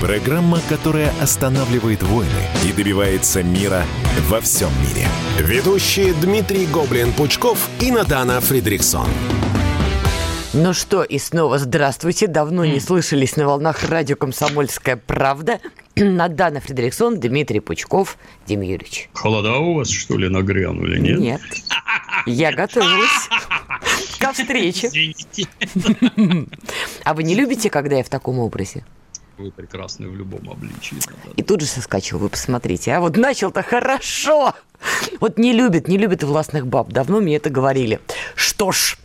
программа, которая останавливает войны и добивается мира во всем мире. Ведущие Дмитрий Гоблин-Пучков и Надана Фридриксон. Ну что, и снова здравствуйте. Давно не слышались на волнах радио «Комсомольская правда». Надана Фредериксон, Дмитрий Пучков, Дим Юрьевич. Холода у вас, что ли, нагрянули, нет? Нет. Я готовилась ко встрече. Извините. А вы не любите, когда я в таком образе? Вы прекрасны в любом обличии. И тут же соскочил, вы посмотрите. А вот начал-то хорошо. Вот не любит, не любит властных баб. Давно мне это говорили. Что ж,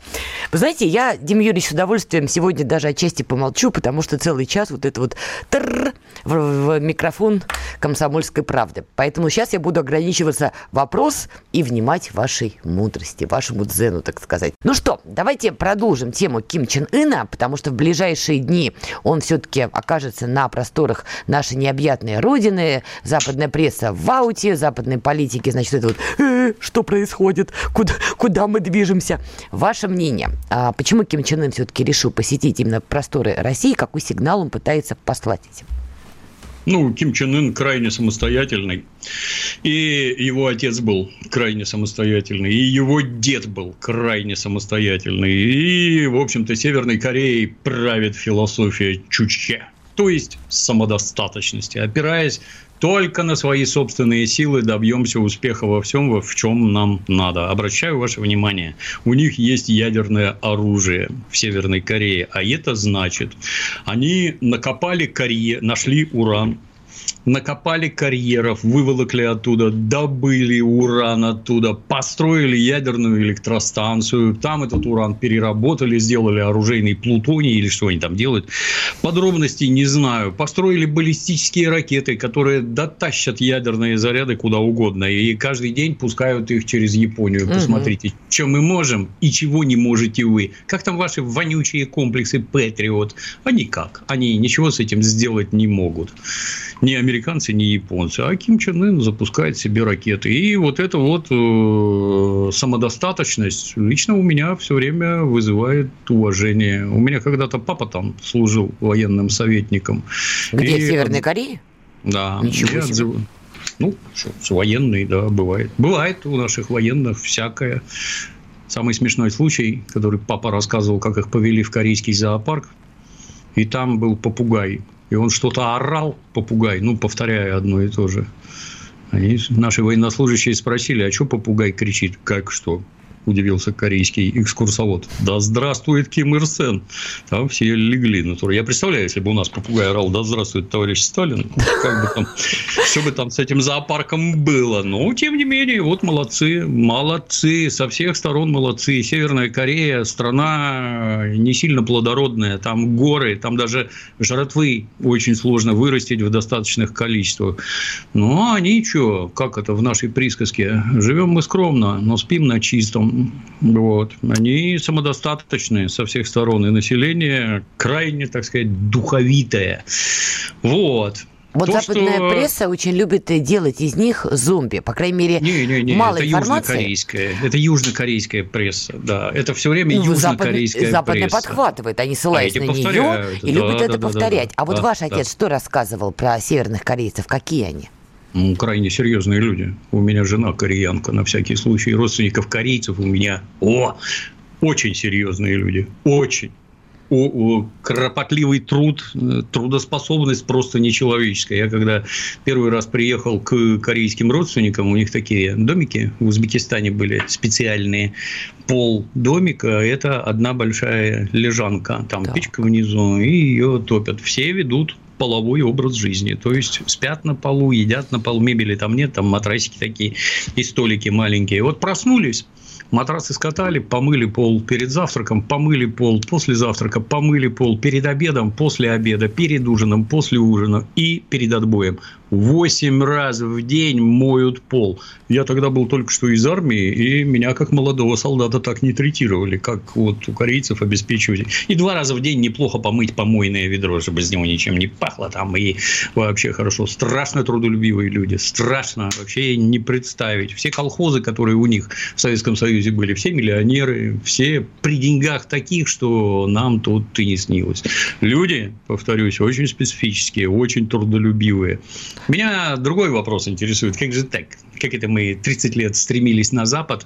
вы знаете, я, Дим Юрьевич, с удовольствием сегодня даже отчасти помолчу, потому что целый час вот это вот тр в, в микрофон комсомольской правды. Поэтому сейчас я буду ограничиваться вопрос и внимать вашей мудрости, вашему дзену, так сказать. Ну что, давайте продолжим тему Ким Чен Ына, потому что в ближайшие дни он все-таки окажется на просторах нашей необъятной родины. Западная пресса в ауте, западные политики, значит, это вот «Э, что происходит, куда, куда мы движемся. Ваше мнение, а почему Ким Чен Ын все-таки решил посетить именно просторы России, какой сигнал он пытается послать этим? Ну, Ким Чен Ын крайне самостоятельный. И его отец был крайне самостоятельный. И его дед был крайне самостоятельный. И, в общем-то, Северной Кореей правит философия Чучхе. То есть самодостаточности, опираясь только на свои собственные силы добьемся успеха во всем, в чем нам надо. Обращаю ваше внимание, у них есть ядерное оружие в Северной Корее, а это значит, они накопали карьер, нашли уран, накопали карьеров, выволокли оттуда, добыли уран оттуда, построили ядерную электростанцию, там этот уран переработали, сделали оружейный плутоний или что они там делают. Подробностей не знаю. Построили баллистические ракеты, которые дотащат ядерные заряды куда угодно. И каждый день пускают их через Японию. Посмотрите, что мы можем и чего не можете вы. Как там ваши вонючие комплексы Патриот? А никак. Они ничего с этим сделать не могут ни американцы, ни японцы. А Ким Чен Ын запускает себе ракеты. И вот эта вот э, самодостаточность лично у меня все время вызывает уважение. У меня когда-то папа там служил военным советником. Где, И- в Северной Корее? Да. Ничего себе. Ну, что, с военной, да, бывает. Бывает у наших военных всякое. Самый смешной случай, который папа рассказывал, как их повели в корейский зоопарк, и там был попугай. И он что-то орал, попугай, ну, повторяя одно и то же. Они, наши военнослужащие спросили, а что попугай кричит? Как что? Удивился корейский экскурсовод. Да здравствует Ким Ир Сен. Там все легли. натура. Я представляю, если бы у нас попугай орал, да здравствует товарищ Сталин. Как бы там, что бы там с этим зоопарком было. Но, тем не менее, вот молодцы. Молодцы. Со всех сторон молодцы. Северная Корея страна не сильно плодородная. Там горы, там даже жратвы очень сложно вырастить в достаточных количествах. Ну, а они что, как это в нашей присказке? Живем мы скромно, но спим на чистом. Вот. Они самодостаточные со всех сторон. И население крайне, так сказать, духовитое. Вот. Вот То, западная что- пресса очень любит делать из них зомби. По крайней мере, Не-не-не, мало это информации. южнокорейская. Это южнокорейская пресса, да. Это все время Ну, южнокорейская западная пресса. подхватывает, они ссылаются эти на нее и да, любят да, это да, да, повторять. да. а вот Да, ваш да. отец что рассказывал про северных корейцев? Какие они? Крайне серьезные люди. У меня жена кореянка, на всякий случай. Родственников корейцев у меня... О! Очень серьезные люди. Очень. О, о, кропотливый труд, э, трудоспособность просто нечеловеческая. Я когда первый раз приехал к корейским родственникам, у них такие домики в Узбекистане были специальные. Пол домика – это одна большая лежанка. Там Так. печка внизу, и ее топят. Все ведут половой образ жизни. То есть спят на полу, едят на полу, мебели там нет, там матрасики такие и столики маленькие. Вот проснулись, матрасы скатали, помыли пол перед завтраком, помыли пол после завтрака, помыли пол перед обедом, после обеда, перед ужином, после ужина и перед отбоем. Восемь раз в день моют пол. Я тогда был только что из армии, и меня как молодого солдата так не третировали, как вот у корейцев обеспечивать. И два раза в день неплохо помыть помойное ведро, чтобы с него ничем не пахло там. И вообще хорошо. Страшно трудолюбивые люди. Страшно. Вообще не представить. Все колхозы, которые у них в Советском Союзе были, все миллионеры, все при деньгах таких, что нам тут и не снилось. Люди, повторюсь, очень специфические, очень трудолюбивые. Меня другой вопрос интересует. Как же так? Как это мы 30 лет стремились на Запад,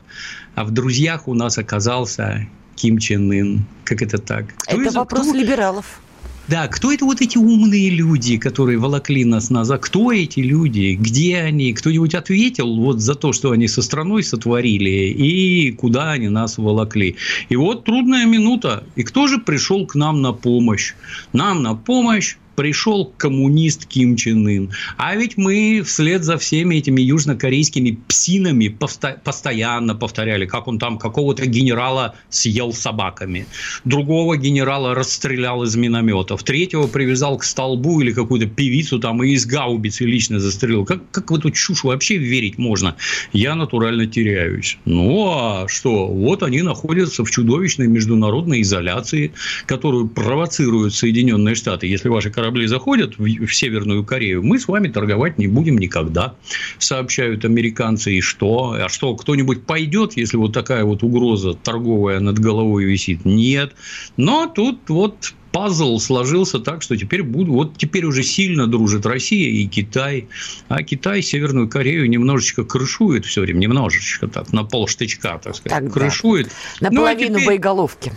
а в друзьях у нас оказался Ким Чен Ын? Как это так? Кто это из... вопрос кто... либералов. Да, кто это вот эти умные люди, которые волокли нас назад? Кто эти люди? Где они? Кто-нибудь ответил вот за то, что они со страной сотворили и куда они нас волокли? И вот трудная минута. И кто же пришел к нам на помощь? Нам на помощь пришел коммунист Ким Чен Ын. А ведь мы вслед за всеми этими южнокорейскими псинами постоянно повторяли, как он там какого-то генерала съел собаками, другого генерала расстрелял из минометов, третьего привязал к столбу или какую-то певицу там и из гаубицы лично застрелил. Как, как в эту чушь вообще верить можно? Я натурально теряюсь. Ну, а что? Вот они находятся в чудовищной международной изоляции, которую провоцируют Соединенные Штаты. Если ваши корабли корабли заходят в, в Северную Корею, мы с вами торговать не будем никогда, сообщают американцы. И что? А что, кто-нибудь пойдет, если вот такая вот угроза торговая над головой висит? Нет. Но тут вот пазл сложился так, что теперь буду, вот теперь уже сильно дружит Россия и Китай, а Китай Северную Корею немножечко крышует все время, немножечко так, на пол штычка, так сказать, так, крышует. Да. На ну, а половину теперь, боеголовки.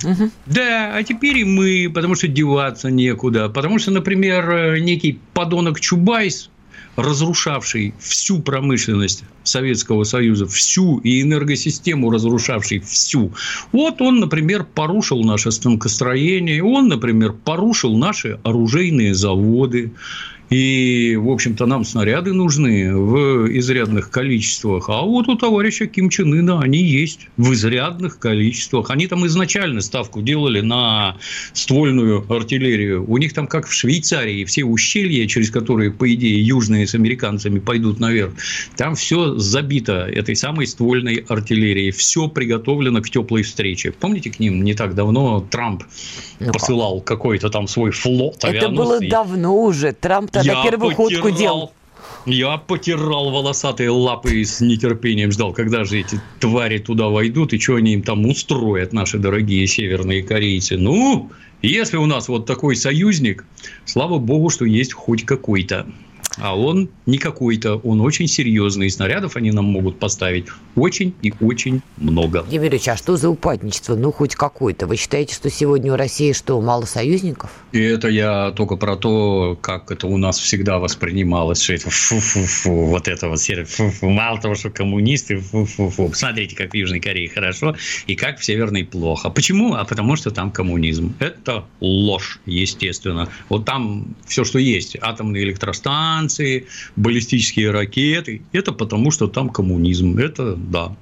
Да, а теперь и мы, потому что деваться некуда, потому что, например, э, некий подонок Чубайс, разрушавший всю промышленность Советского Союза, всю и энергосистему разрушавший всю. Вот он, например, порушил наше станкостроение, он, например, порушил наши оружейные заводы, и, в общем-то, нам снаряды нужны в изрядных количествах. А вот у товарища Ким Чен Ына они есть в изрядных количествах. Они там изначально ставку делали на ствольную артиллерию. У них там, как в Швейцарии, все ущелья, через которые, по идее, южные с американцами пойдут наверх, там все забито этой самой ствольной артиллерией. Все приготовлено к теплой встрече. Помните, к ним не так давно Трамп посылал какой-то там свой флот Это было давно уже. Трамп тогда я первую потирал, ходку делал. Я потирал волосатые лапы и с нетерпением ждал, когда же эти твари туда войдут и что они им там устроят, наши дорогие северные корейцы. Ну, если у нас вот такой союзник, слава богу, что есть хоть какой-то. А он не какой-то, он очень серьезный. И снарядов они нам могут поставить очень и очень много. Юрий а что за упадничество? Ну, хоть какой-то. Вы считаете, что сегодня у России что, мало союзников? И это я только про то, как это у нас всегда воспринималось, что это фу-фу-фу, вот это вот фу-фу. Мало того, что коммунисты, фу-фу-фу. Посмотрите, как в Южной Корее хорошо, и как в Северной плохо. Почему? А потому что там коммунизм. Это ложь, естественно. Вот там все, что есть. Атомные электростанции, станции, баллистические ракеты. Это потому, что там коммунизм. Это да.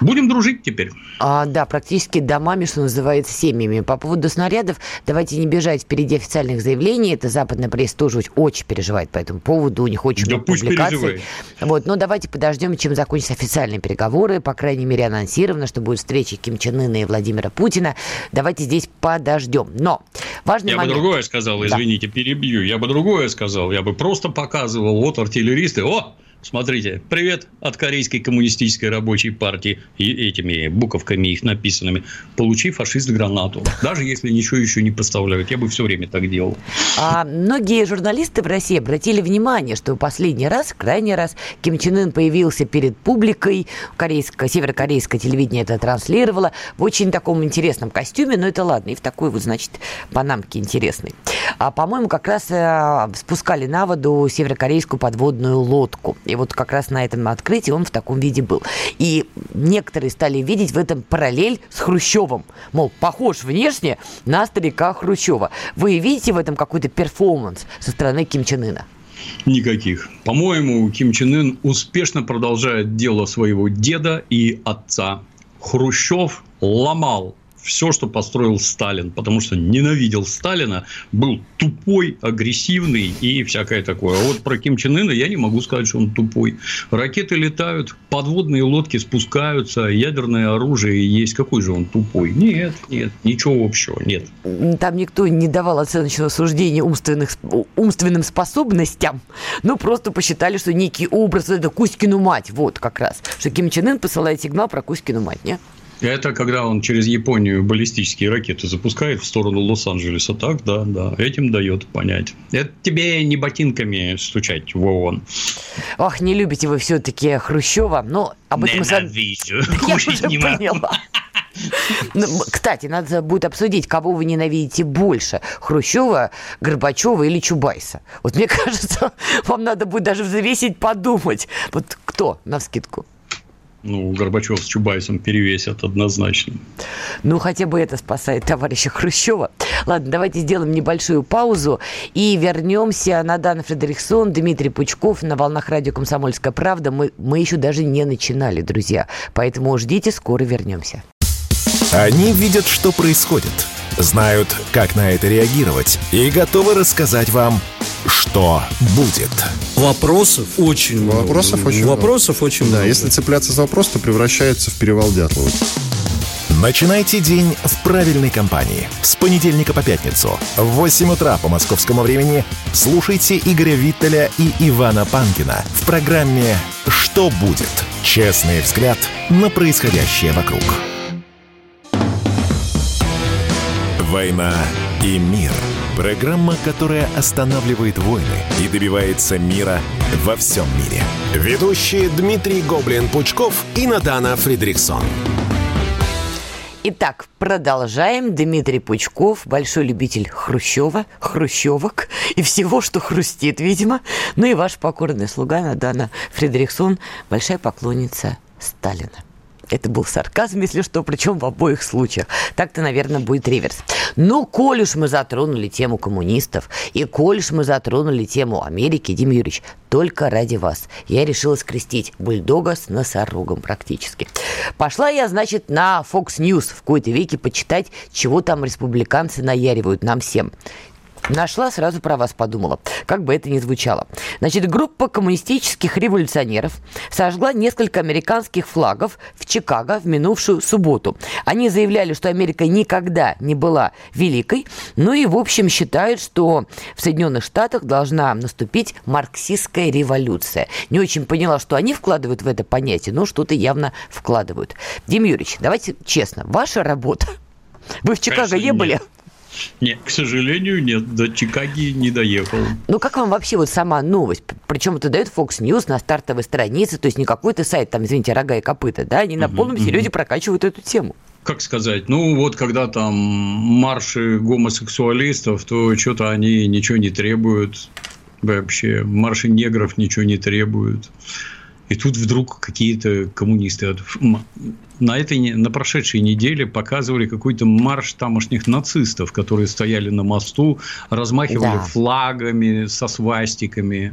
Будем дружить теперь. А, да, практически домами, что называется, семьями. По поводу снарядов, давайте не бежать впереди официальных заявлений. Это западная пресса тоже очень переживает по этому поводу. У них очень да много публикаций. Переживает. Вот, но давайте подождем, чем закончатся официальные переговоры. По крайней мере, анонсировано, что будет встреча Ким Чен Ына и Владимира Путина. Давайте здесь подождем. Но важный Я момент... бы другое сказал, извините, да. перебью. Я бы другое сказал. Я бы просто показывал, вот артиллеристы, о, Смотрите, привет от Корейской коммунистической рабочей партии и этими буковками их написанными. Получи фашист гранату. Даже если ничего еще не поставляют. Я бы все время так делал. А многие журналисты в России обратили внимание, что последний раз, крайний раз, Ким Чен Ын появился перед публикой. Корейское, северокорейское телевидение это транслировало в очень таком интересном костюме. Но это ладно. И в такой вот, значит, панамке интересной. А, по-моему, как раз э, спускали на воду северокорейскую подводную лодку. И вот как раз на этом открытии он в таком виде был. И некоторые стали видеть в этом параллель с Хрущевым. Мол, похож внешне на старика Хрущева. Вы видите в этом какой-то перформанс со стороны Ким Чен Ына? Никаких. По-моему, Ким Чен Ын успешно продолжает дело своего деда и отца. Хрущев ломал все, что построил Сталин, потому что ненавидел Сталина, был тупой, агрессивный и всякое такое. А вот про Ким Чен Ына я не могу сказать, что он тупой. Ракеты летают, подводные лодки спускаются, ядерное оружие есть. Какой же он тупой? Нет, нет, ничего общего, нет. Там никто не давал оценочного суждения умственных, умственным способностям, ну, просто посчитали, что некий образ – это Кузькину мать, вот как раз. Что Ким Чен Ын посылает сигнал про Кузькину мать, нет? Это когда он через Японию баллистические ракеты запускает в сторону Лос-Анджелеса. Так, да, да. Этим дает понять. Это тебе не ботинками стучать в ООН. Ох, не любите вы все-таки Хрущева. Но об этом... Ненавижу. Я уже не поняла. Ну, кстати, надо будет обсудить, кого вы ненавидите больше. Хрущева, Горбачева или Чубайса. Вот мне кажется, вам надо будет даже взвесить, подумать. Вот кто, на вскидку? Ну, Горбачев с Чубайсом перевесят однозначно. Ну, хотя бы это спасает товарища Хрущева. Ладно, давайте сделаем небольшую паузу и вернемся на Дана Фредериксон, Дмитрий Пучков на волнах радио «Комсомольская правда». Мы, мы еще даже не начинали, друзья. Поэтому ждите, скоро вернемся. Они видят, что происходит, знают, как на это реагировать и готовы рассказать вам, что будет. Вопросов очень много. Вопросов очень Вопросов много. очень да, много. если цепляться за вопрос, то превращается в перевал Дятлова. Начинайте день в правильной компании. С понедельника по пятницу в 8 утра по московскому времени слушайте Игоря Виттеля и Ивана Панкина в программе «Что будет?» Честный взгляд на происходящее вокруг. «Война и мир» – программа, которая останавливает войны и добивается мира во всем мире. Ведущие Дмитрий Гоблин-Пучков и Надана Фридриксон. Итак, продолжаем. Дмитрий Пучков, большой любитель Хрущева, хрущевок и всего, что хрустит, видимо. Ну и ваш покорный слуга Надана Фредериксон, большая поклонница Сталина. Это был сарказм, если что, причем в обоих случаях. Так-то, наверное, будет реверс. Но коль уж мы затронули тему коммунистов, и коль уж мы затронули тему Америки, Дим Юрьевич, только ради вас я решила скрестить бульдога с носорогом практически. Пошла я, значит, на Fox News в какой-то веке почитать, чего там республиканцы наяривают нам всем. Нашла, сразу про вас подумала, как бы это ни звучало. Значит, группа коммунистических революционеров сожгла несколько американских флагов в Чикаго в минувшую субботу. Они заявляли, что Америка никогда не была великой, ну и, в общем, считают, что в Соединенных Штатах должна наступить марксистская революция. Не очень поняла, что они вкладывают в это понятие, но что-то явно вкладывают. Дим Юрьевич, давайте честно, ваша работа. Вы в Чикаго Конечно, не были? Нет. К сожалению, нет, до Чикаги не доехал. Ну, как вам вообще вот сама новость? Причем это дает Fox News на стартовой странице, то есть не какой-то сайт, там, извините, рога и копыта, да? Они на полном серьезе прокачивают эту тему. Как сказать, ну вот когда там марши гомосексуалистов, то что-то они ничего не требуют вообще. Марши негров ничего не требуют. И тут вдруг какие-то коммунисты на этой на прошедшей неделе показывали какой-то марш тамошних нацистов, которые стояли на мосту, размахивали Да. флагами со свастиками.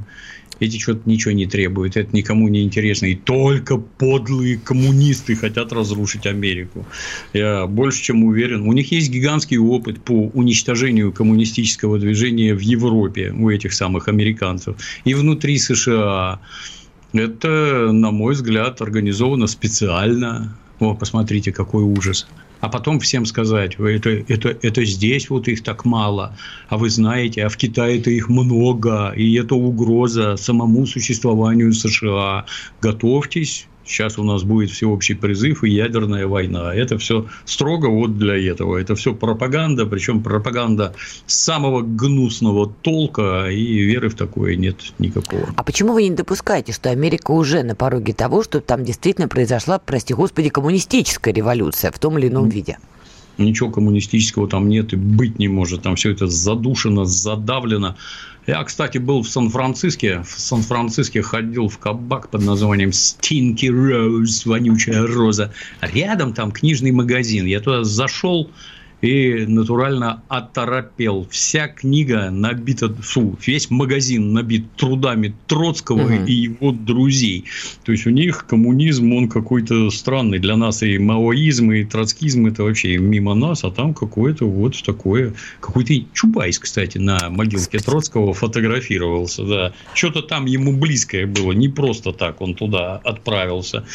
Эти что-то ничего не требуют, это никому не интересно. И только подлые коммунисты хотят разрушить Америку. Я больше чем уверен. У них есть гигантский опыт по уничтожению коммунистического движения в Европе у этих самых американцев и внутри США. Это, на мой взгляд, организовано специально. О, посмотрите, какой ужас. А потом всем сказать, «Вы это, это, это здесь вот их так мало, а вы знаете, а в Китае-то их много, и это угроза самому существованию США. Готовьтесь, сейчас у нас будет всеобщий призыв и ядерная война. Это все строго вот для этого. Это все пропаганда, причем пропаганда самого гнусного толка, и веры в такое нет никакого. А почему вы не допускаете, что Америка уже на пороге того, что там действительно произошла, прости господи, коммунистическая революция в том или ином виде? Ничего коммунистического там нет и быть не может. Там все это задушено, задавлено. Я, кстати, был в Сан-Франциске. В Сан-Франциске ходил в кабак под названием Stinky Rose, вонючая роза. Рядом там книжный магазин. Я туда зашел, и натурально оторопел. Вся книга набита, фу, весь магазин набит трудами Троцкого угу. и его друзей. То есть у них коммунизм, он какой-то странный. Для нас и маоизм, и троцкизм это вообще мимо нас, а там какое-то вот такое, какой-то Чубайс, кстати, на могилке Троцкого фотографировался, да. Что-то там ему близкое было, не просто так он туда отправился.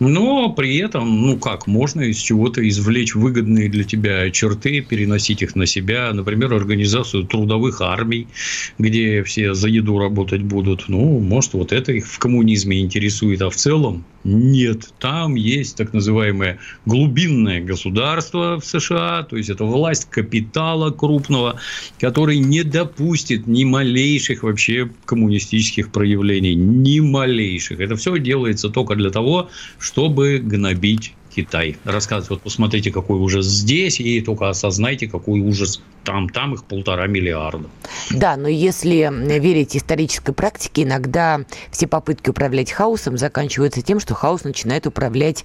Но при этом, ну как, можно из чего-то извлечь выгодные для тебя черты, переносить их на себя. Например, организацию трудовых армий, где все за еду работать будут. Ну, может, вот это их в коммунизме интересует. А в целом нет. Там есть так называемое глубинное государство в США, то есть это власть капитала крупного, который не допустит ни малейших вообще коммунистических проявлений, ни малейших. Это все делается только для того, чтобы гнобить Китай. Рассказывать, вот посмотрите, какой ужас здесь, и только осознайте, какой ужас там, там их полтора миллиарда. Да, но если верить исторической практике, иногда все попытки управлять хаосом заканчиваются тем, что хаос начинает управлять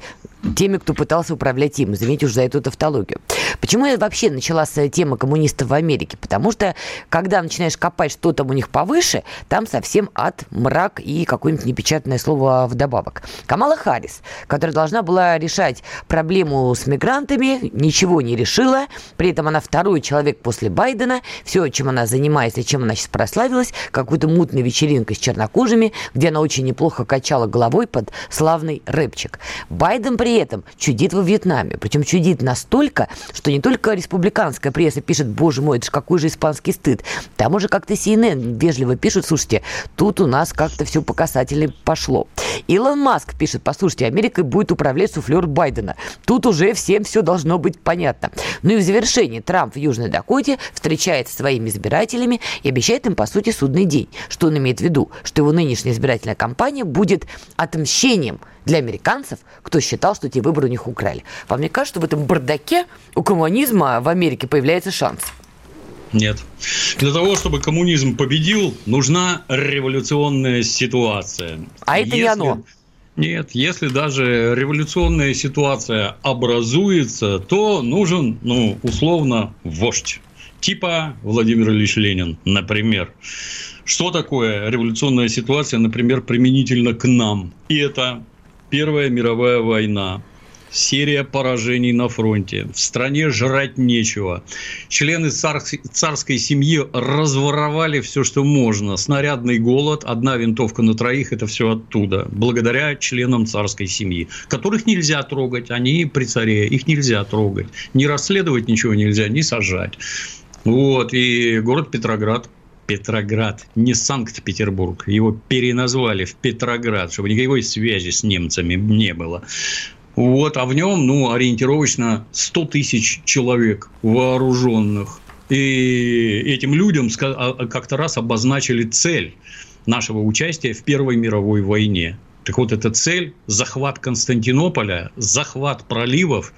теми, кто пытался управлять им. Извините уж за эту тавтологию. Почему я вообще начала с темы коммунистов в Америке? Потому что, когда начинаешь копать, что там у них повыше, там совсем ад, мрак и какое-нибудь непечатное слово вдобавок. Камала Харрис, которая должна была решать проблему с мигрантами, ничего не решила. При этом она второй человек после Байдена. Все, чем она занимается, чем она сейчас прославилась, какой-то мутной вечеринкой с чернокожими, где она очень неплохо качала головой под славный рэпчик. Байден при этом чудит во Вьетнаме. Причем чудит настолько, что не только республиканская пресса пишет, боже мой, это же какой же испанский стыд. Там уже как-то CNN вежливо пишут, слушайте, тут у нас как-то все по касательной пошло. Илон Маск пишет, послушайте, Америкой будет управлять суфлер Байдена. Тут уже всем все должно быть понятно. Ну и в завершении Трамп в Южной Дакоте встречается своими избирателями и обещает им, по сути, судный день. Что он имеет в виду? Что его нынешняя избирательная кампания будет отмщением для американцев, кто считал, что эти выборы у них украли. Вам не кажется, что в этом бардаке у коммунизма в Америке появляется шанс? Нет. Для того, чтобы коммунизм победил, нужна революционная ситуация. А это Если... не оно. Нет, если даже революционная ситуация образуется, то нужен, ну, условно, вождь. Типа Владимир Ильич Ленин, например. Что такое революционная ситуация, например, применительно к нам? И это Первая мировая война, серия поражений на фронте, в стране жрать нечего. Члены царской семьи разворовали все, что можно. Снарядный голод, одна винтовка на троих – это все оттуда. Благодаря членам царской семьи, которых нельзя трогать, они при царе, их нельзя трогать. Не расследовать ничего нельзя, не сажать. Вот, и город Петроград Петроград, не Санкт-Петербург. Его переназвали в Петроград, чтобы никакой связи с немцами не было. Вот, а в нем, ну, ориентировочно 100 тысяч человек вооруженных. И этим людям а, а, как-то раз обозначили цель нашего участия в Первой мировой войне. Так вот, эта цель – захват Константинополя, захват проливов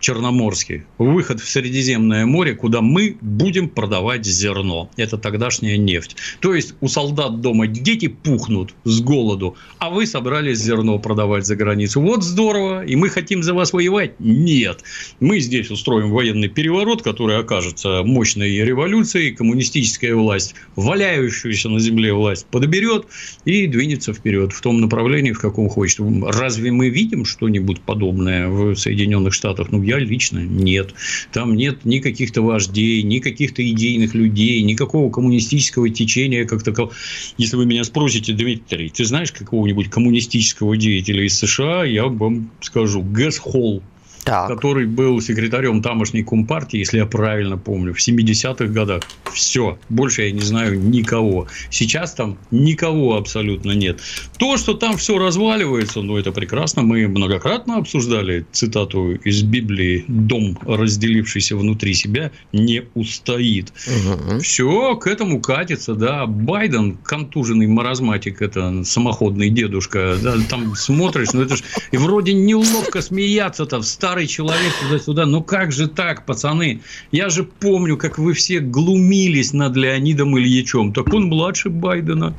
черноморских, выход в Средиземное море, куда мы будем продавать зерно. Это тогдашняя нефть. То есть, у солдат дома дети пухнут с голоду, а вы собрались зерно продавать за границу. Вот здорово, и мы хотим за вас воевать? Нет. Мы здесь устроим военный переворот, который окажется мощной революцией, коммунистическая власть, валяющуюся на земле власть подберет и двинется вперед в том направлении, в каком хочет. Разве мы видим что-нибудь подобное в Соединенных Штатах? Ну, я лично нет. Там нет ни каких-то вождей, ни каких-то идейных людей, никакого коммунистического течения как такового. Если вы меня спросите, Дмитрий, ты знаешь какого-нибудь коммунистического деятеля из США, я вам скажу, Гэс Холл так. который был секретарем тамошней компартии, если я правильно помню, в 70-х годах. Все. Больше я не знаю никого. Сейчас там никого абсолютно нет. То, что там все разваливается, ну, это прекрасно. Мы многократно обсуждали цитату из Библии «Дом, разделившийся внутри себя, не устоит». Угу. Все к этому катится, да. Байден, контуженный маразматик, это самоходный дедушка, да, там смотришь, ну, это ж и вроде неловко смеяться-то в старый человек туда-сюда. Ну как же так, пацаны? Я же помню, как вы все глумились над Леонидом Ильичем. Так он младше Байдена.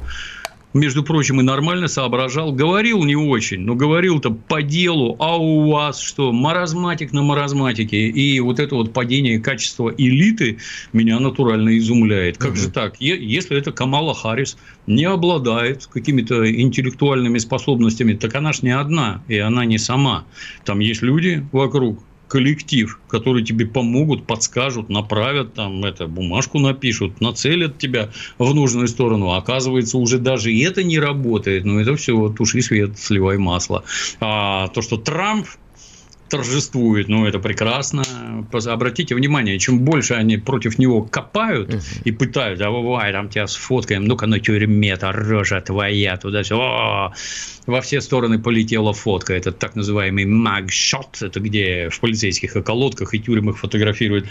Между прочим, и нормально соображал. Говорил не очень, но говорил-то по делу. А у вас что? Маразматик на маразматике. И вот это вот падение качества элиты меня натурально изумляет. Как угу. же так? Если это Камала Харрис не обладает какими-то интеллектуальными способностями, так она ж не одна, и она не сама. Там есть люди вокруг, коллектив, который тебе помогут, подскажут, направят, там, это, бумажку напишут, нацелят тебя в нужную сторону. Оказывается, уже даже и это не работает. Но это все туши свет, сливай масло. А то, что Трамп торжествует, ну, это прекрасно. Обратите внимание, чем больше они против него копают uh-huh. и пытают, а давай, там тебя сфоткаем, ну-ка на тюрьме-то рожа твоя, туда все, во все стороны полетела фотка. Это так называемый магшот, это где в полицейских околотках и тюрьмах фотографируют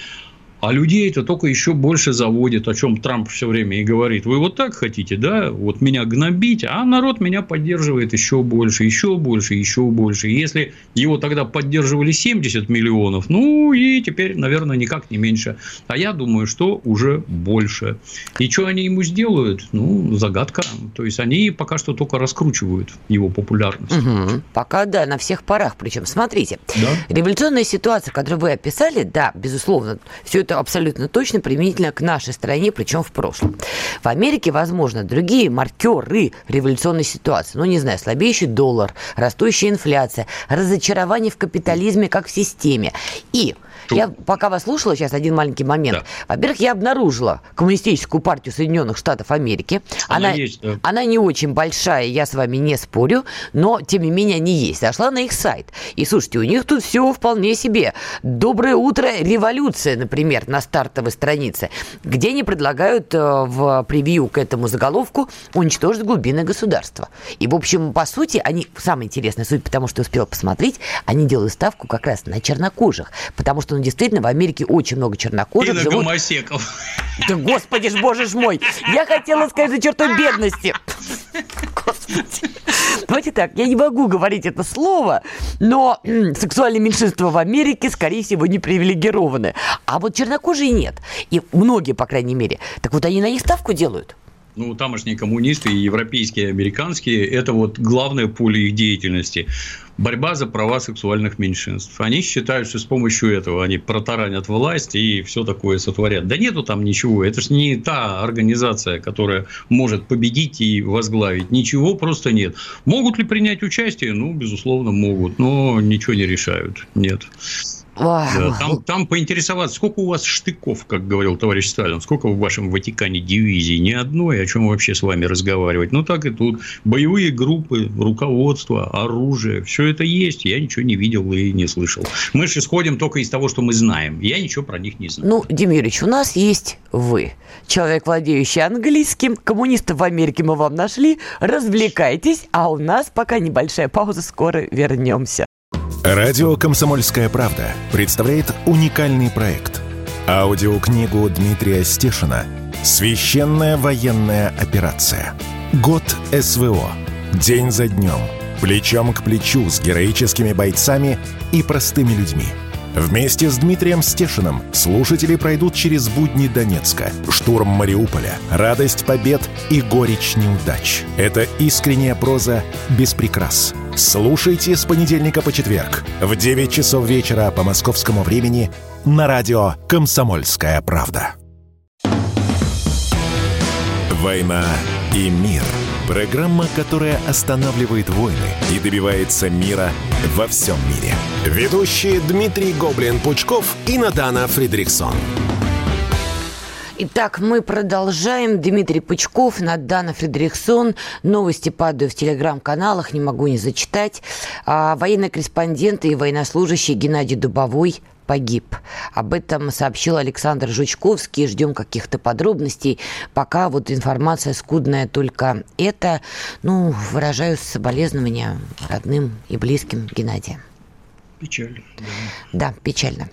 а людей это только еще больше заводит, о чем Трамп все время и говорит. Вы вот так хотите, да, вот меня гнобить, а народ меня поддерживает еще больше, еще больше, еще больше. И если его тогда поддерживали 70 миллионов, ну и теперь, наверное, никак не меньше. А я думаю, что уже больше. И что они ему сделают? Ну, загадка. То есть они пока что только раскручивают его популярность. Угу. Пока да, на всех парах. Причем, смотрите, да? революционная ситуация, которую вы описали, да, безусловно, все это это абсолютно точно применительно к нашей стране, причем в прошлом. В Америке, возможно, другие маркеры революционной ситуации. Ну, не знаю, слабеющий доллар, растущая инфляция, разочарование в капитализме как в системе. И я пока вас слушала, сейчас один маленький момент. Да. Во-первых, я обнаружила Коммунистическую партию Соединенных Штатов Америки. Она, она, есть, да. она не очень большая, я с вами не спорю, но тем не менее они есть. Зашла на их сайт. И слушайте, у них тут все вполне себе. Доброе утро, революция, например, на стартовой странице, где они предлагают э, в превью к этому заголовку уничтожить глубины государства. И, в общем, по сути, они, самое интересное, суть потому что успела посмотреть, они делают ставку как раз на чернокожих, потому что ну, действительно, в Америке очень много чернокожих. И на живут... гомосеков. Да господи ж, боже ж мой. Я хотела сказать за чертой бедности. Господи. Давайте так, я не могу говорить это слово, но сексуальные меньшинства в Америке, скорее всего, не привилегированы. А вот чернокожие нет. И многие, по крайней мере. Так вот они на них ставку делают ну, тамошние коммунисты, и европейские, и американские, это вот главное поле их деятельности. Борьба за права сексуальных меньшинств. Они считают, что с помощью этого они протаранят власть и все такое сотворят. Да нету там ничего. Это же не та организация, которая может победить и возглавить. Ничего просто нет. Могут ли принять участие? Ну, безусловно, могут. Но ничего не решают. Нет. Да, там, там поинтересоваться, сколько у вас штыков, как говорил товарищ Сталин, сколько в вашем Ватикане дивизий, ни одной, о чем вообще с вами разговаривать. Ну, так и тут. Боевые группы, руководство, оружие, все это есть. Я ничего не видел и не слышал. Мы же исходим только из того, что мы знаем. Я ничего про них не знаю. Ну, Дим Юрьевич, у нас есть вы. Человек, владеющий английским. Коммунистов в Америке мы вам нашли. Развлекайтесь. А у нас пока небольшая пауза. Скоро вернемся. Радио «Комсомольская правда» представляет уникальный проект. Аудиокнигу Дмитрия Стешина «Священная военная операция. Год СВО. День за днем. Плечом к плечу с героическими бойцами и простыми людьми». Вместе с Дмитрием Стешиным слушатели пройдут через будни Донецка, штурм Мариуполя, радость побед и горечь неудач. Это искренняя проза без прикрас – Слушайте с понедельника по четверг в 9 часов вечера по московскому времени на радио «Комсомольская правда». «Война и мир» – программа, которая останавливает войны и добивается мира во всем мире. Ведущие Дмитрий Гоблин-Пучков и Надана Фридриксон. Итак, мы продолжаем. Дмитрий Пучков, Надана Фредериксон. Новости падают в телеграм-каналах, не могу не зачитать. А, военный корреспондент и военнослужащий Геннадий Дубовой погиб. Об этом сообщил Александр Жучковский. Ждем каких-то подробностей. Пока вот информация скудная только это. Ну, выражаю соболезнования родным и близким Геннадия. Печально. Да, да печально.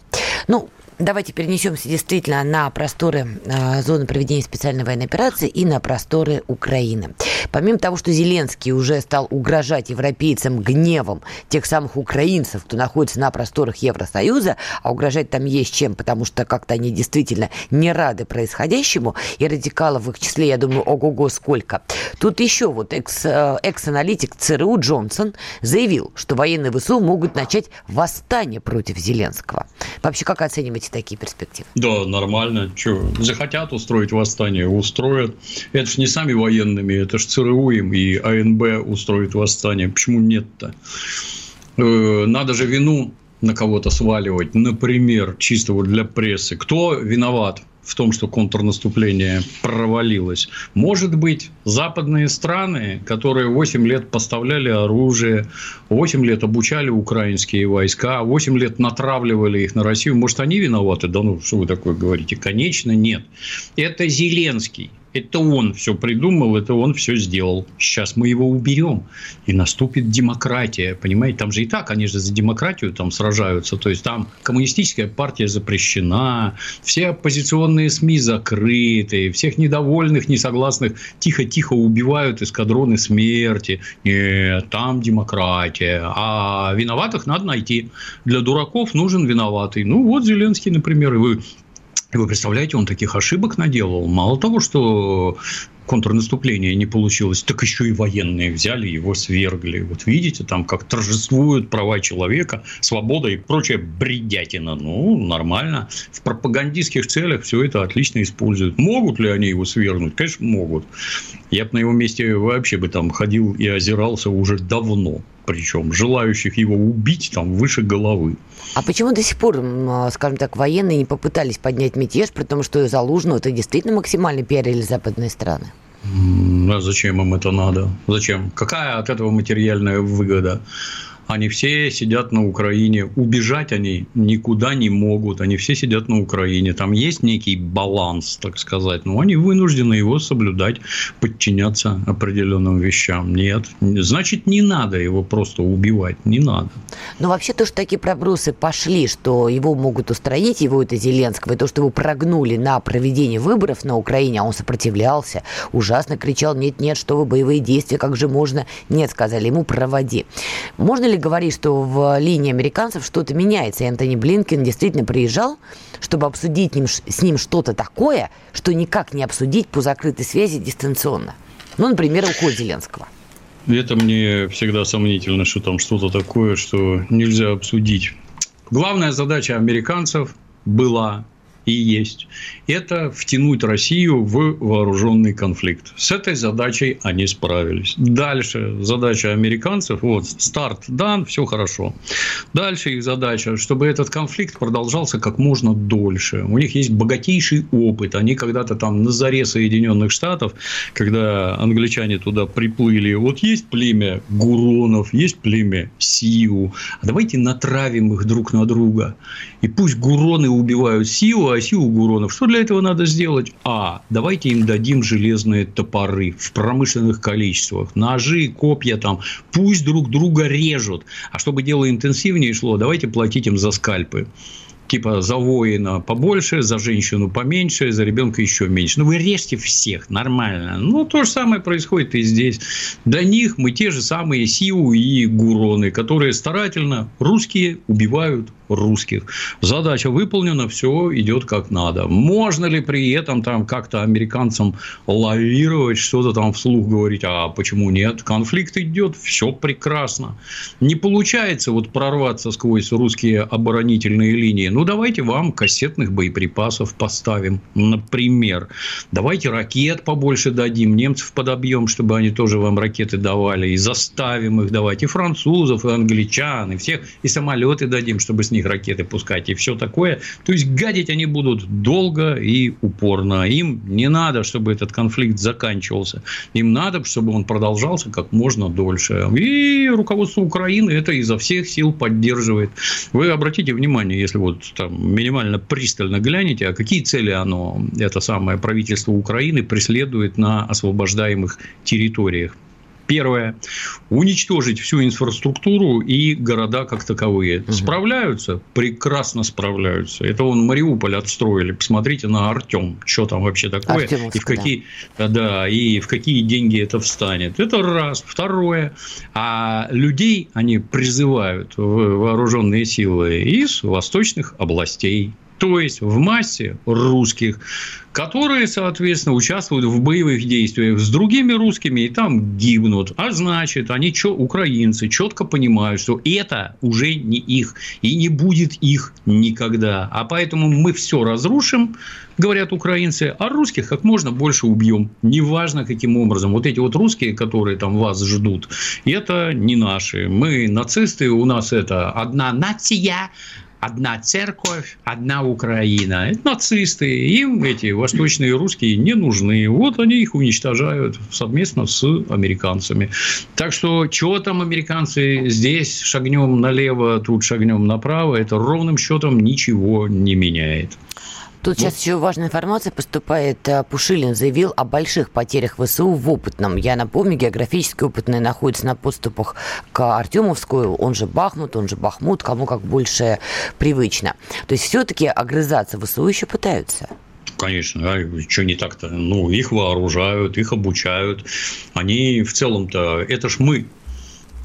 Ну, Давайте перенесемся действительно на просторы э, зоны проведения специальной военной операции и на просторы Украины. Помимо того, что Зеленский уже стал угрожать европейцам гневом тех самых украинцев, кто находится на просторах Евросоюза, а угрожать там есть чем, потому что как-то они действительно не рады происходящему, и радикалов в их числе, я думаю, ого-го сколько. Тут еще вот экс, э, экс-аналитик ЦРУ Джонсон заявил, что военные ВСУ могут начать восстание против Зеленского. Вообще, как оцениваете видите такие перспективы? Да, нормально. Что, захотят устроить восстание, устроят. Это же не сами военными, это же ЦРУ им и АНБ устроит восстание. Почему нет-то? Э, надо же вину на кого-то сваливать, например, чисто вот для прессы. Кто виноват? В том, что контрнаступление провалилось. Может быть, западные страны, которые 8 лет поставляли оружие, 8 лет обучали украинские войска, 8 лет натравливали их на Россию, может, они виноваты? Да ну, что вы такое говорите? Конечно, нет. Это Зеленский – это он все придумал, это он все сделал. Сейчас мы его уберем, и наступит демократия. Понимаете, там же и так они же за демократию там сражаются. То есть там коммунистическая партия запрещена, все оппозиционные СМИ закрыты, всех недовольных, несогласных тихо-тихо убивают эскадроны смерти. Нет, там демократия. А виноватых надо найти. Для дураков нужен виноватый. Ну, вот Зеленский, например, и вы и вы представляете, он таких ошибок наделал. Мало того, что контрнаступление не получилось, так еще и военные взяли, его свергли. Вот видите, там как торжествуют права человека, свобода и прочая бредятина. Ну, нормально. В пропагандистских целях все это отлично используют. Могут ли они его свергнуть? Конечно, могут. Я бы на его месте вообще бы там ходил и озирался уже давно причем желающих его убить там выше головы. А почему до сих пор, скажем так, военные не попытались поднять мятеж, при том, что Залужного это действительно максимально пиарили западные страны? А зачем им это надо? Зачем? Какая от этого материальная выгода? Они все сидят на Украине. Убежать они никуда не могут. Они все сидят на Украине. Там есть некий баланс, так сказать. Но они вынуждены его соблюдать, подчиняться определенным вещам. Нет. Значит, не надо его просто убивать. Не надо. Но вообще то, что такие пробросы пошли, что его могут устранить, его это Зеленского, и то, что его прогнули на проведение выборов на Украине, а он сопротивлялся, ужасно кричал, нет-нет, что вы, боевые действия, как же можно? Нет, сказали ему, проводи. Можно ли ли говорить, что в линии американцев что-то меняется, и Антони Блинкен действительно приезжал, чтобы обсудить с ним что-то такое, что никак не обсудить по закрытой связи дистанционно? Ну, например, уход Зеленского. Это мне всегда сомнительно, что там что-то такое, что нельзя обсудить. Главная задача американцев была и есть, это втянуть Россию в вооруженный конфликт. С этой задачей они справились. Дальше задача американцев, вот старт дан, все хорошо. Дальше их задача, чтобы этот конфликт продолжался как можно дольше. У них есть богатейший опыт. Они когда-то там на заре Соединенных Штатов, когда англичане туда приплыли, вот есть племя Гуронов, есть племя Сиу. А давайте натравим их друг на друга. И пусть Гуроны убивают Сиу, оси у Гуронов. Что для этого надо сделать? А. Давайте им дадим железные топоры в промышленных количествах. Ножи, копья там. Пусть друг друга режут. А чтобы дело интенсивнее шло, давайте платить им за скальпы типа за воина побольше, за женщину поменьше, за ребенка еще меньше. Ну, вы режьте всех, нормально. Ну, то же самое происходит и здесь. До них мы те же самые Сиу и Гуроны, которые старательно русские убивают русских. Задача выполнена, все идет как надо. Можно ли при этом там как-то американцам лавировать, что-то там вслух говорить, а почему нет? Конфликт идет, все прекрасно. Не получается вот прорваться сквозь русские оборонительные линии. Ну, давайте вам кассетных боеприпасов поставим, например. Давайте ракет побольше дадим, немцев подобьем, чтобы они тоже вам ракеты давали, и заставим их давать, и французов, и англичан, и всех, и самолеты дадим, чтобы с них ракеты пускать и все такое. То есть гадить они будут долго и упорно. Им не надо, чтобы этот конфликт заканчивался. Им надо, чтобы он продолжался как можно дольше. И руководство Украины это изо всех сил поддерживает. Вы обратите внимание, если вот там минимально пристально глянете, а какие цели оно, это самое правительство Украины, преследует на освобождаемых территориях. Первое. Уничтожить всю инфраструктуру и города как таковые. Угу. Справляются? Прекрасно справляются. Это он Мариуполь отстроили. Посмотрите на Артем. Что там вообще такое? и в какие, да. да, и в какие деньги это встанет. Это раз. Второе. А людей они призывают в вооруженные силы из восточных областей то есть в массе русских, которые, соответственно, участвуют в боевых действиях с другими русскими и там гибнут. А значит, они, украинцы, четко понимают, что это уже не их и не будет их никогда. А поэтому мы все разрушим, говорят украинцы, а русских как можно больше убьем. Неважно, каким образом. Вот эти вот русские, которые там вас ждут, это не наши. Мы нацисты, у нас это одна нация, одна церковь, одна Украина. Это нацисты. Им эти восточные русские не нужны. Вот они их уничтожают совместно с американцами. Так что, чего там американцы здесь шагнем налево, тут шагнем направо, это ровным счетом ничего не меняет. Тут сейчас еще важная информация поступает. Э, Пушилин заявил о больших потерях ВСУ в опытном. Я напомню, географически опытные находится на подступах к Артемовскую, он же Бахмут, он же Бахмут, кому как больше привычно. То есть все-таки огрызаться ВСУ еще пытаются. Конечно, а что не так-то? Ну, их вооружают, их обучают. Они в целом-то, это ж мы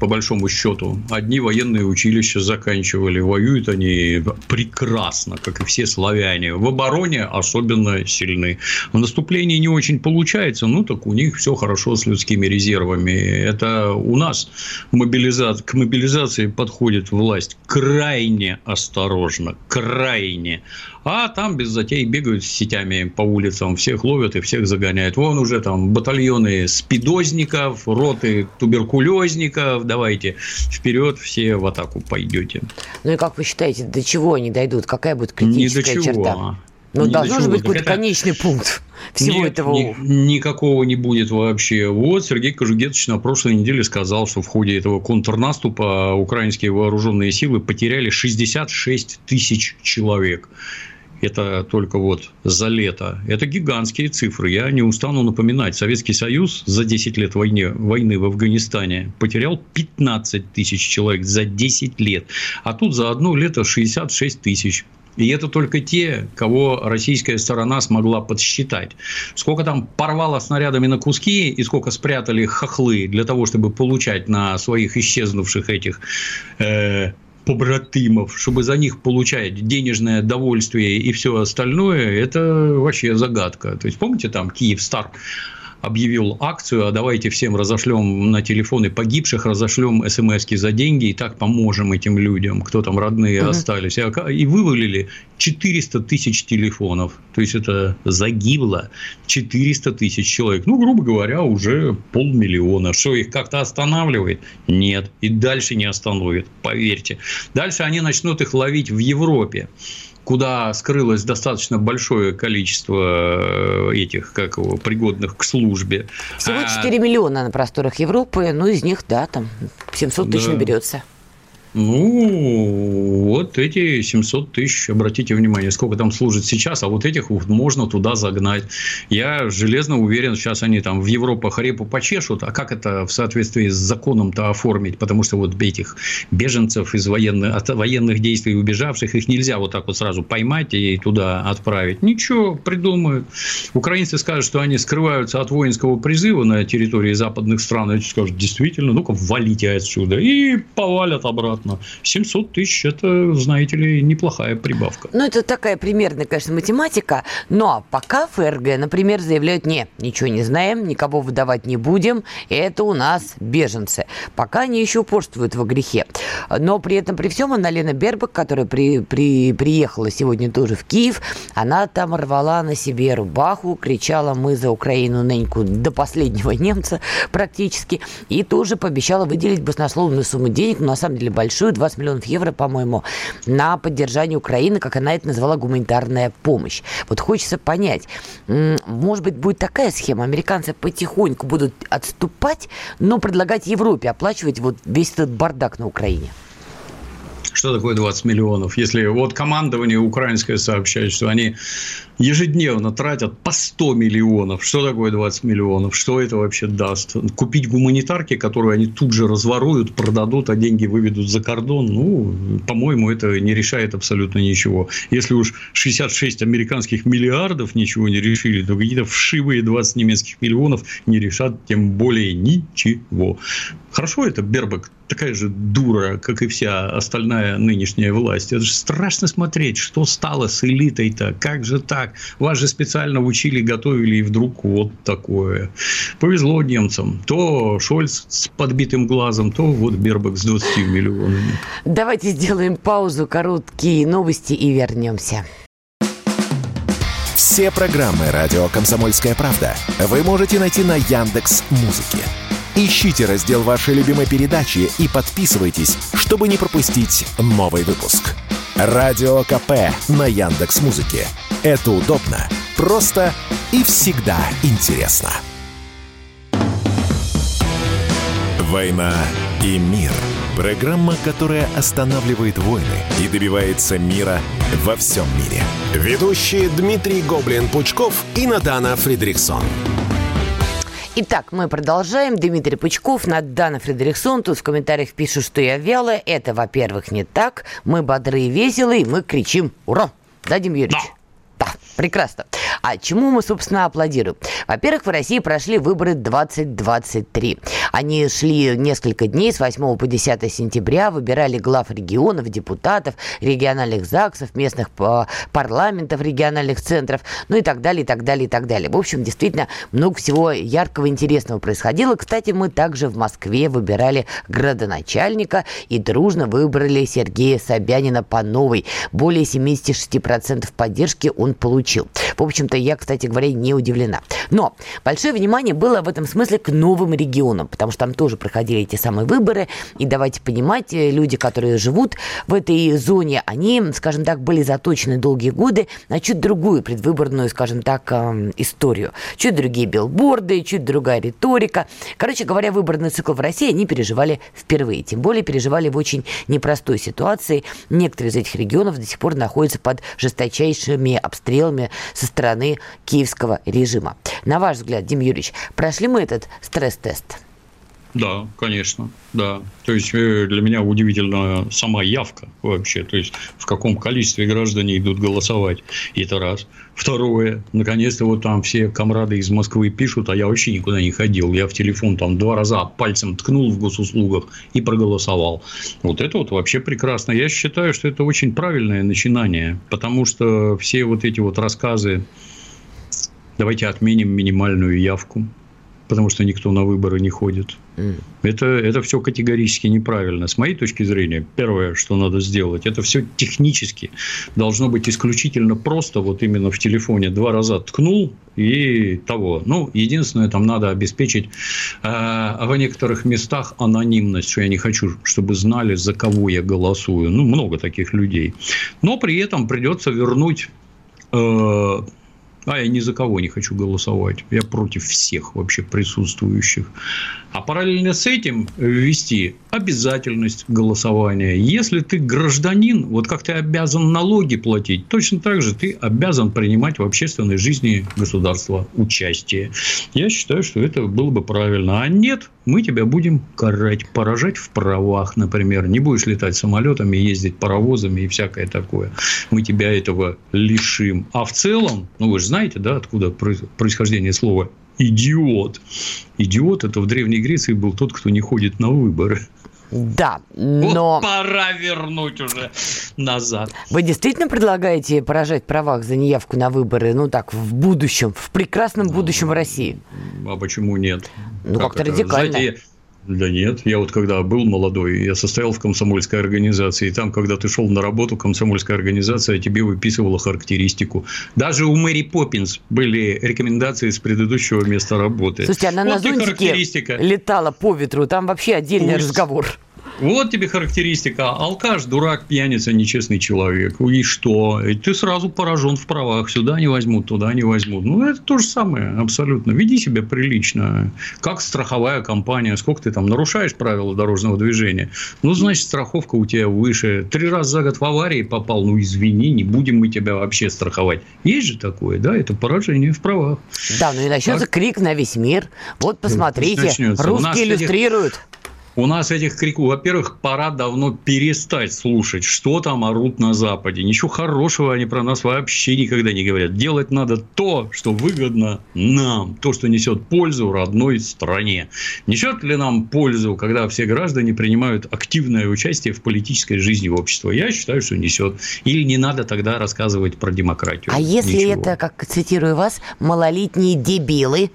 по большому счету. Одни военные училища заканчивали, воюют они прекрасно, как и все славяне. В обороне особенно сильны. В наступлении не очень получается, ну так у них все хорошо с людскими резервами. Это у нас мобилизация, к мобилизации подходит власть крайне осторожно, крайне. А там без затей бегают с сетями по улицам, всех ловят и всех загоняют. Вон уже там батальоны спидозников, роты туберкулезников. Давайте вперед, все в атаку пойдете. Ну и как вы считаете, до чего они дойдут? Какая будет критическая Ни до чего. черта? Ну, должен же быть какой-то конечный пункт всего Нет, этого. Ни, никакого не будет вообще. Вот Сергей Кожугетович на прошлой неделе сказал, что в ходе этого контрнаступа украинские вооруженные силы потеряли 66 тысяч человек это только вот за лето. Это гигантские цифры. Я не устану напоминать. Советский Союз за 10 лет войны, войны в Афганистане потерял 15 тысяч человек за 10 лет. А тут за одно лето 66 тысяч. И это только те, кого российская сторона смогла подсчитать. Сколько там порвало снарядами на куски и сколько спрятали хохлы для того, чтобы получать на своих исчезнувших этих э, побратимов, чтобы за них получать денежное довольствие и все остальное, это вообще загадка. То есть, помните, там Киев Стар объявил акцию, а давайте всем разошлем на телефоны погибших, разошлем смс за деньги, и так поможем этим людям, кто там родные угу. остались. И вывалили 400 тысяч телефонов. То есть, это загибло 400 тысяч человек. Ну, грубо говоря, уже полмиллиона. Что их как-то останавливает? Нет. И дальше не остановит, поверьте. Дальше они начнут их ловить в Европе куда скрылось достаточно большое количество э, этих, как его, пригодных к службе. Всего 4 а... миллиона на просторах Европы, ну, из них, да, там 700 тысяч да. наберется. Ну, вот эти 700 тысяч, обратите внимание, сколько там служит сейчас, а вот этих вот можно туда загнать. Я железно уверен, сейчас они там в Европу репу почешут, а как это в соответствии с законом-то оформить? Потому что вот этих беженцев из военных, от военных действий убежавших, их нельзя вот так вот сразу поймать и туда отправить. Ничего, придумают. Украинцы скажут, что они скрываются от воинского призыва на территории западных стран, и скажут, действительно, ну-ка, валите отсюда, и повалят обратно обратно. 700 тысяч – это, знаете ли, неплохая прибавка. Ну, это такая примерная, конечно, математика. Но пока ФРГ, например, заявляют, не, ничего не знаем, никого выдавать не будем, это у нас беженцы. Пока они еще упорствуют во грехе. Но при этом, при всем, Анна-Лена Бербак, которая при, при, приехала сегодня тоже в Киев, она там рвала на себе рубаху, кричала «Мы за Украину ныньку» до последнего немца практически, и тоже пообещала выделить баснословную сумму денег, но на самом деле большую большую, 20 миллионов евро, по-моему, на поддержание Украины, как она это назвала, гуманитарная помощь. Вот хочется понять, может быть, будет такая схема, американцы потихоньку будут отступать, но предлагать Европе оплачивать вот весь этот бардак на Украине? Что такое 20 миллионов? Если вот командование украинское сообщает, что они ежедневно тратят по 100 миллионов. Что такое 20 миллионов? Что это вообще даст? Купить гуманитарки, которые они тут же разворуют, продадут, а деньги выведут за кордон? Ну, по-моему, это не решает абсолютно ничего. Если уж 66 американских миллиардов ничего не решили, то какие-то вшивые 20 немецких миллионов не решат тем более ничего. Хорошо это Бербак такая же дура, как и вся остальная нынешняя власть. Это же страшно смотреть, что стало с элитой-то. Как же так? Вас же специально учили, готовили, и вдруг вот такое. Повезло немцам. То Шольц с подбитым глазом, то вот Бербак с 20 миллионами. Давайте сделаем паузу, короткие новости и вернемся. Все программы радио Комсомольская правда вы можете найти на Яндекс Музыке. Ищите раздел вашей любимой передачи и подписывайтесь, чтобы не пропустить новый выпуск. Радио КП на Яндекс Музыке. Это удобно, просто и всегда интересно. «Война и мир» – программа, которая останавливает войны и добивается мира во всем мире. Ведущие Дмитрий Гоблин-Пучков и Надана Фридриксон. Итак, мы продолжаем. Дмитрий Пучков, Надана Фредериксон. Тут в комментариях пишут, что я вялая. Это, во-первых, не так. Мы бодрые и веселые, мы кричим «Ура!» Да, Дим Юрьевич? Да. Прекрасно. А чему мы, собственно, аплодируем? Во-первых, в России прошли выборы 2023. Они шли несколько дней, с 8 по 10 сентября, выбирали глав регионов, депутатов, региональных ЗАГСов, местных э, парламентов, региональных центров, ну и так далее, и так далее, и так далее. В общем, действительно, много всего яркого, интересного происходило. Кстати, мы также в Москве выбирали градоначальника и дружно выбрали Сергея Собянина по новой. Более 76% поддержки он получил. В общем-то, я, кстати говоря, не удивлена. Но большое внимание было в этом смысле к новым регионам, потому что там тоже проходили эти самые выборы. И давайте понимать, э, люди, которые живут в этой зоне, они, скажем так, были заточены долгие годы на чуть другую предвыборную, скажем так, эм, историю. Чуть другие билборды, чуть другая риторика. Короче говоря, выборный цикл в России они переживали впервые. Тем более переживали в очень непростой ситуации. Некоторые из этих регионов до сих пор находятся под жесточайшими обстрелами со стороны киевского режима. На ваш взгляд, Дим Юрьевич, прошли мы этот стресс-тест? Да, конечно, да. То есть э, для меня удивительна сама явка вообще, то есть в каком количестве граждане идут голосовать. Это раз. Второе, наконец-то вот там все комрады из Москвы пишут, а я вообще никуда не ходил. Я в телефон там два раза пальцем ткнул в госуслугах и проголосовал. Вот это вот вообще прекрасно. Я считаю, что это очень правильное начинание, потому что все вот эти вот рассказы, давайте отменим минимальную явку, потому что никто на выборы не ходит. Mm. Это, это все категорически неправильно. С моей точки зрения, первое, что надо сделать, это все технически должно быть исключительно просто. Вот именно в телефоне два раза ткнул и того. Ну, единственное, там надо обеспечить э, в некоторых местах анонимность, что я не хочу, чтобы знали, за кого я голосую. Ну, много таких людей. Но при этом придется вернуть э, а я ни за кого не хочу голосовать. Я против всех вообще присутствующих. А параллельно с этим ввести обязательность голосования. Если ты гражданин, вот как ты обязан налоги платить, точно так же ты обязан принимать в общественной жизни государства участие. Я считаю, что это было бы правильно. А нет, мы тебя будем карать, поражать в правах, например. Не будешь летать самолетами, ездить паровозами и всякое такое. Мы тебя этого лишим. А в целом, ну вы же знаете, да, откуда происхождение слова идиот. Идиот это в Древней Греции был тот, кто не ходит на выборы. Да, но... Вот пора вернуть уже назад. Вы действительно предлагаете поражать правах за неявку на выборы, ну так, в будущем, в прекрасном будущем в России? А почему нет? Ну, как-то радикально. Знаете, да нет, я вот когда был молодой, я состоял в комсомольской организации, и там, когда ты шел на работу, комсомольская организация тебе выписывала характеристику. Даже у Мэри Поппинс были рекомендации с предыдущего места работы. Слушайте, она вот на зонтике летала по ветру, там вообще отдельный Пусть. разговор. Вот тебе характеристика. Алкаш, дурак, пьяница, нечестный человек. И что? И ты сразу поражен в правах. Сюда не возьмут, туда не возьмут. Ну, это то же самое абсолютно. Веди себя прилично. Как страховая компания. Сколько ты там нарушаешь правила дорожного движения? Ну, значит, страховка у тебя выше. Три раза за год в аварии попал. Ну, извини, не будем мы тебя вообще страховать. Есть же такое, да? Это поражение в правах. Да, ну и начнется так? крик на весь мир. Вот посмотрите, русские иллюстрируют. Этих у нас этих криков, во-первых, пора давно перестать слушать, что там орут на Западе. Ничего хорошего они про нас вообще никогда не говорят. Делать надо то, что выгодно нам, то, что несет пользу родной стране. Несет ли нам пользу, когда все граждане принимают активное участие в политической жизни общества? Я считаю, что несет. Или не надо тогда рассказывать про демократию. А если Ничего. это, как цитирую вас, малолетние дебилы,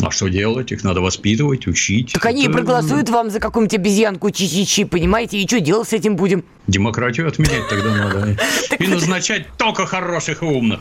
а что делать? Их надо воспитывать, учить. Так они и проголосуют вам за какую-нибудь обезьянку чи-чи-чи, понимаете? И что делать с этим будем? Демократию отменять тогда надо. И назначать только хороших и умных.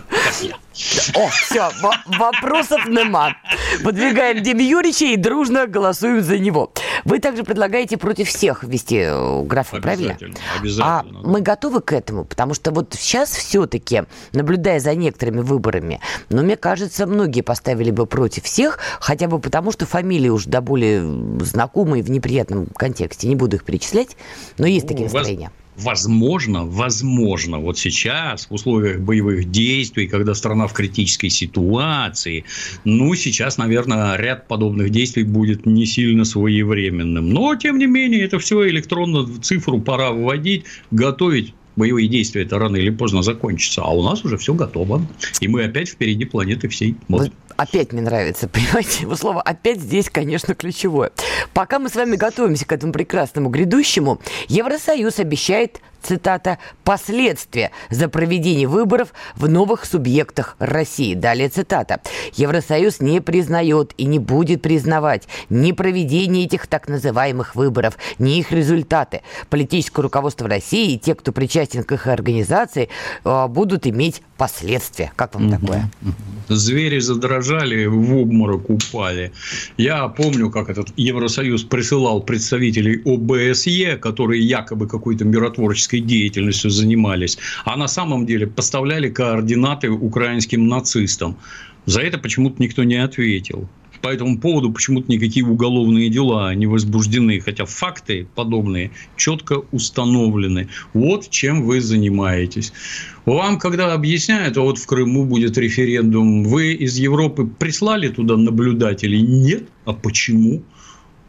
О, все, вопросов нема. Выдвигаем Дим Юрича и дружно голосуем за него. Вы также предлагаете против всех ввести э, график, правильно? Обязательно, обязательно. А мы готовы к этому? Потому что вот сейчас все-таки, наблюдая за некоторыми выборами, но мне кажется, многие поставили бы против всех, хотя бы потому, что фамилии уже до более знакомые в неприятном контексте. Не буду их перечислять, но есть такие настроения. Возможно, возможно, вот сейчас в условиях боевых действий, когда страна в критической ситуации, ну, сейчас, наверное, ряд подобных действий будет не сильно своевременным. Но, тем не менее, это все электронно цифру пора вводить, готовить боевые действия это рано или поздно закончится, а у нас уже все готово. И мы опять впереди планеты всей. Вот. Опять мне нравится, понимаете? Его слово «опять» здесь, конечно, ключевое. Пока мы с вами готовимся к этому прекрасному грядущему, Евросоюз обещает цитата, «последствия за проведение выборов в новых субъектах России». Далее цитата. «Евросоюз не признает и не будет признавать ни проведение этих так называемых выборов, ни их результаты. Политическое руководство России и те, кто причастен к их организации, э, будут иметь последствия». Как вам угу. такое? Звери задрожали, в обморок упали. Я помню, как этот Евросоюз присылал представителей ОБСЕ, которые якобы какой-то миротворческой террористической деятельностью занимались, а на самом деле поставляли координаты украинским нацистам. За это почему-то никто не ответил. По этому поводу почему-то никакие уголовные дела не возбуждены, хотя факты подобные четко установлены. Вот чем вы занимаетесь. Вам, когда объясняют, а вот в Крыму будет референдум, вы из Европы прислали туда наблюдателей? Нет. А почему?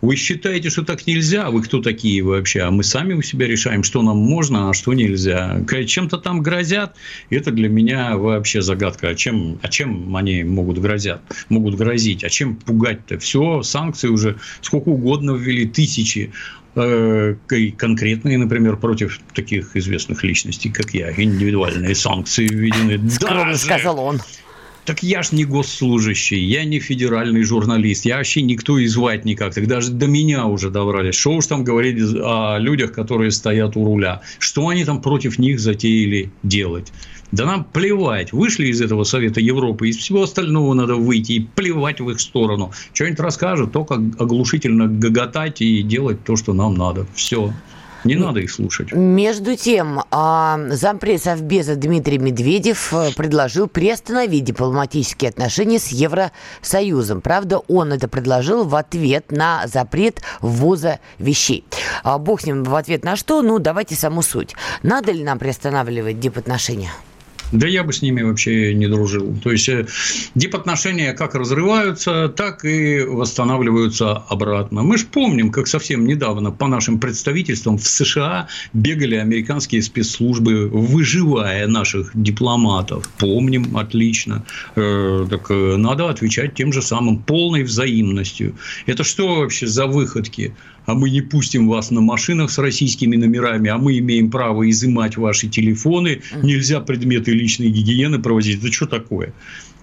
Вы считаете, что так нельзя? Вы кто такие вообще? А мы сами у себя решаем, что нам можно, а что нельзя. Чем-то там грозят. Это для меня вообще загадка. А чем, а чем они могут грозят? Могут грозить? А чем пугать-то? Все, санкции уже сколько угодно ввели, тысячи э, конкретные, например, против таких известных личностей, как я, индивидуальные санкции введены. Скромно Даже... сказал он. Так я ж не госслужащий, я не федеральный журналист, я вообще никто и звать никак. Так даже до меня уже добрались. Что уж там говорить о людях, которые стоят у руля. Что они там против них затеяли делать? Да нам плевать. Вышли из этого Совета Европы, из всего остального надо выйти и плевать в их сторону. Что-нибудь расскажут, только оглушительно гоготать и делать то, что нам надо. Все. Не надо их слушать. Между тем, а, зампред Совбеза Дмитрий Медведев э, предложил приостановить дипломатические отношения с Евросоюзом. Правда, он это предложил в ответ на запрет ввоза вещей. А бог с ним в ответ на что? Ну, давайте саму суть. Надо ли нам приостанавливать дипотношения? Да я бы с ними вообще не дружил. То есть, э, дипотношения как разрываются, так и восстанавливаются обратно. Мы же помним, как совсем недавно по нашим представительствам в США бегали американские спецслужбы, выживая наших дипломатов. Помним, отлично. Э, так э, надо отвечать тем же самым, полной взаимностью. Это что вообще за выходки? А мы не пустим вас на машинах с российскими номерами, а мы имеем право изымать ваши телефоны, нельзя предметы личной гигиены проводить. Это что такое?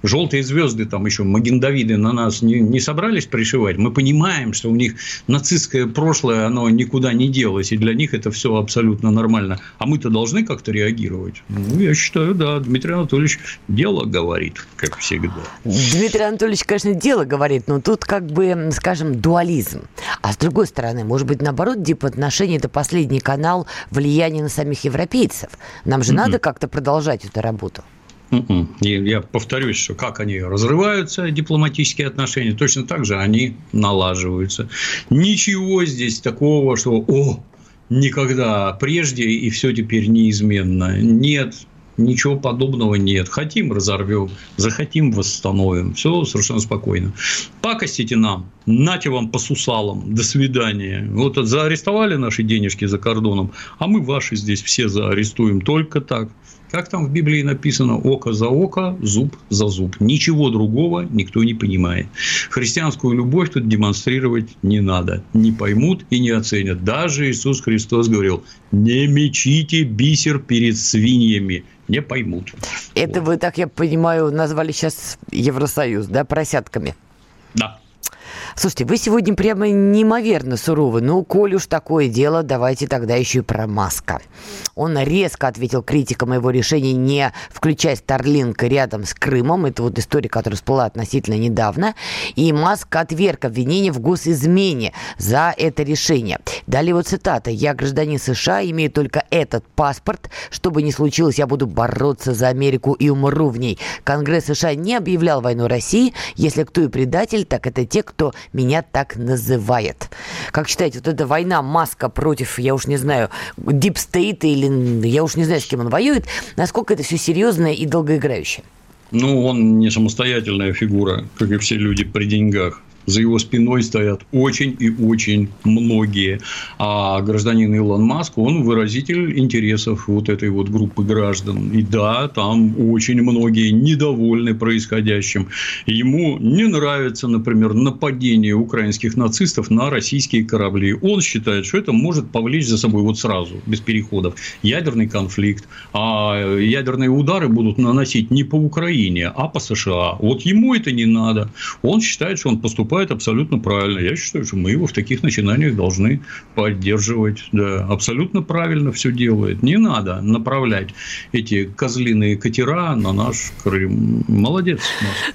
Желтые звезды, там еще Магендавиды на нас не, не собрались пришивать. Мы понимаем, что у них нацистское прошлое, оно никуда не делось, и для них это все абсолютно нормально. А мы-то должны как-то реагировать. Ну, я считаю, да, Дмитрий Анатольевич дело говорит, как всегда. Дмитрий Анатольевич, конечно, дело говорит, но тут как бы, скажем, дуализм. А с другой стороны, может быть, наоборот, дипотношения – это последний канал влияния на самих европейцев. Нам же mm-hmm. надо как-то продолжать эту работу. М-м. Я повторюсь, что как они разрываются, дипломатические отношения, точно так же они налаживаются. Ничего здесь такого, что «О, никогда прежде и все теперь неизменно». Нет, Ничего подобного нет. Хотим – разорвем, захотим – восстановим. Все совершенно спокойно. Пакостите нам, нате вам по сусалам, до свидания. Вот заарестовали наши денежки за кордоном, а мы ваши здесь все заарестуем только так. Как там в Библии написано, око за око, зуб за зуб. Ничего другого никто не понимает. Христианскую любовь тут демонстрировать не надо. Не поймут и не оценят. Даже Иисус Христос говорил, не мечите бисер перед свиньями. Не поймут. Это вот. вы, так я понимаю, назвали сейчас Евросоюз, да, поросятками? Да. Слушайте, вы сегодня прямо неимоверно суровы. Ну, коль уж такое дело, давайте тогда еще и про Маска. Он резко ответил критикам его решения не включать Старлинка рядом с Крымом. Это вот история, которая всплыла относительно недавно. И Маск отверг обвинение в госизмене за это решение. Далее вот цитата. «Я гражданин США, имею только этот паспорт. Что бы ни случилось, я буду бороться за Америку и умру в ней». Конгресс США не объявлял войну России. Если кто и предатель, так это те, кто меня так называет. Как считаете, вот эта война Маска против, я уж не знаю, State или я уж не знаю, с кем он воюет, насколько это все серьезное и долгоиграющее? Ну, он не самостоятельная фигура, как и все люди при деньгах за его спиной стоят очень и очень многие. А гражданин Илон Маск, он выразитель интересов вот этой вот группы граждан. И да, там очень многие недовольны происходящим. Ему не нравится, например, нападение украинских нацистов на российские корабли. Он считает, что это может повлечь за собой вот сразу, без переходов, ядерный конфликт. А ядерные удары будут наносить не по Украине, а по США. Вот ему это не надо. Он считает, что он поступает поступает абсолютно правильно. Я считаю, что мы его в таких начинаниях должны поддерживать. Да, абсолютно правильно все делает. Не надо направлять эти козлиные катера на наш Крым. Молодец.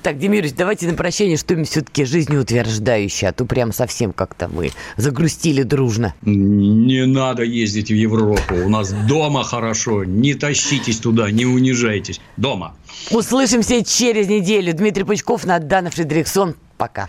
Так, Демирович, давайте на прощание что-нибудь все-таки жизнеутверждающее, а то прям совсем как-то мы загрустили дружно. Не надо ездить в Европу. У нас дома хорошо. Не тащитесь туда, не унижайтесь. Дома. Услышимся через неделю. Дмитрий Пучков, Надана Фредериксон. Пока.